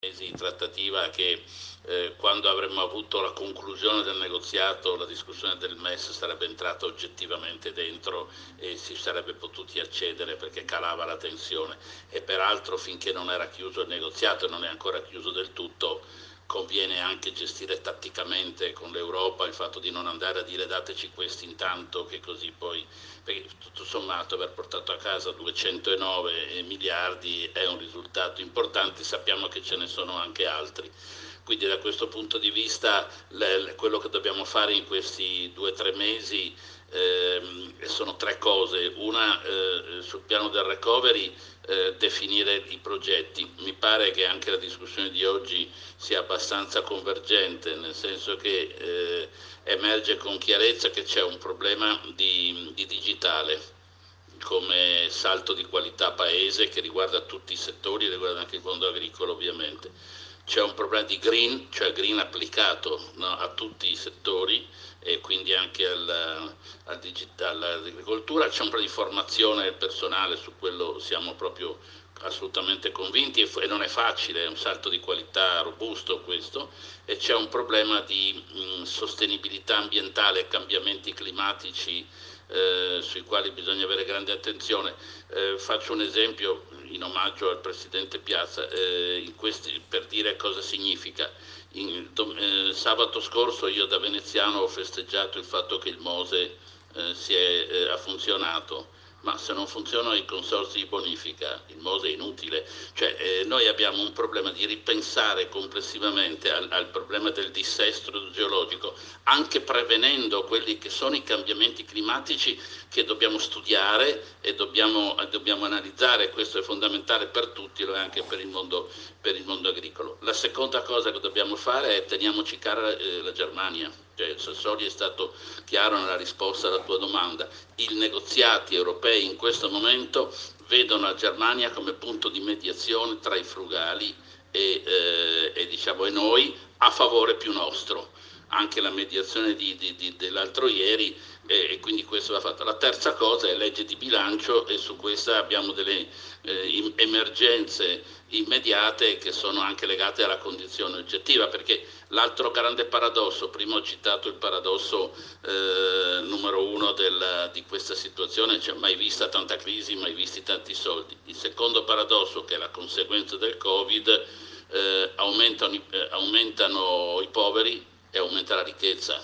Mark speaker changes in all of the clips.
Speaker 1: mesi di trattativa che eh, quando avremmo avuto la conclusione del negoziato la discussione del MES sarebbe entrata oggettivamente dentro e si sarebbe potuti accedere perché calava la tensione. E peraltro finché non era chiuso il negoziato e non è ancora chiuso del tutto conviene anche gestire tatticamente con l'Europa il fatto di non andare a dire dateci questi intanto che così poi, perché tutto sommato aver portato a casa 209 miliardi è un risultato importante, sappiamo che ce ne sono anche altri. Quindi da questo punto di vista le, quello che dobbiamo fare in questi due o tre mesi eh, sono tre cose. Una eh, sul piano del recovery eh, definire i progetti. Mi pare che anche la discussione di oggi sia abbastanza convergente, nel senso che eh, emerge con chiarezza che c'è un problema di, di digitale come salto di qualità paese che riguarda tutti i settori, riguarda anche il mondo agricolo ovviamente c'è un problema di green, cioè green applicato no, a tutti i settori e quindi anche al, al all'agricoltura, c'è un problema di formazione personale, su quello siamo proprio assolutamente convinti e, non è facile, è un salto di qualità robusto questo e c'è un problema di mh, sostenibilità ambientale cambiamenti climatici eh, sui quali bisogna avere grande attenzione. Eh, faccio un esempio in omaggio al Presidente Piazza eh, questi, per dire cosa significa. In, eh, sabato scorso io da veneziano ho festeggiato il fatto che il Mose eh, è, eh, ha funzionato ma se non funzionano i consorzi di bonifica il MOSE è inutile. Cioè, eh, noi abbiamo un problema di ripensare complessivamente al, al, problema del dissesto geologico, anche prevenendo quelli che sono i cambiamenti climatici che dobbiamo studiare e dobbiamo, dobbiamo analizzare, questo è fondamentale per tutti, lo è anche per il mondo, per il mondo agricolo. La seconda cosa che dobbiamo fare è teniamoci cara eh, la Germania cioè, Sassoli è stato chiaro nella risposta alla tua domanda, i negoziati europei in questo momento vedono la Germania come punto di mediazione tra i frugali e, eh, e, diciamo, e noi a favore più nostro anche la mediazione di, di, di, dell'altro ieri eh, e quindi questo va fatto. La terza cosa è legge di bilancio e su questa abbiamo delle eh, emergenze immediate che sono anche legate alla condizione oggettiva perché l'altro grande paradosso, prima ho citato il paradosso eh, numero uno del, di questa situazione, cioè mai vista tanta crisi, mai visti tanti soldi. Il secondo paradosso che è la conseguenza del Covid eh, aumentano, eh, aumentano i poveri e aumenta la ricchezza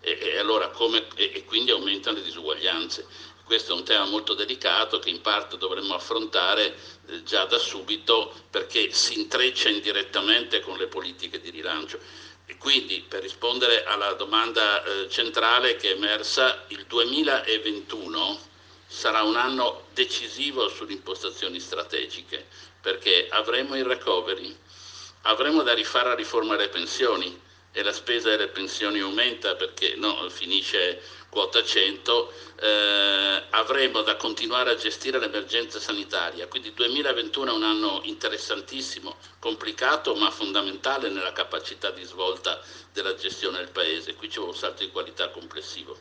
Speaker 1: e, e, allora come, e, e quindi aumentano le disuguaglianze. Questo è un tema molto delicato che in parte dovremmo affrontare eh, già da subito perché si intreccia indirettamente con le politiche di rilancio. E quindi per rispondere alla domanda eh, centrale che è emersa, il 2021 sarà un anno decisivo sulle impostazioni strategiche perché avremo il recovery, avremo da rifare la riforma delle pensioni, e la spesa delle pensioni aumenta perché no, finisce quota 100, eh, avremo da continuare a gestire l'emergenza sanitaria. Quindi il 2021 è un anno interessantissimo, complicato ma fondamentale nella capacità di svolta della gestione del Paese. Qui c'è un salto di qualità complessivo.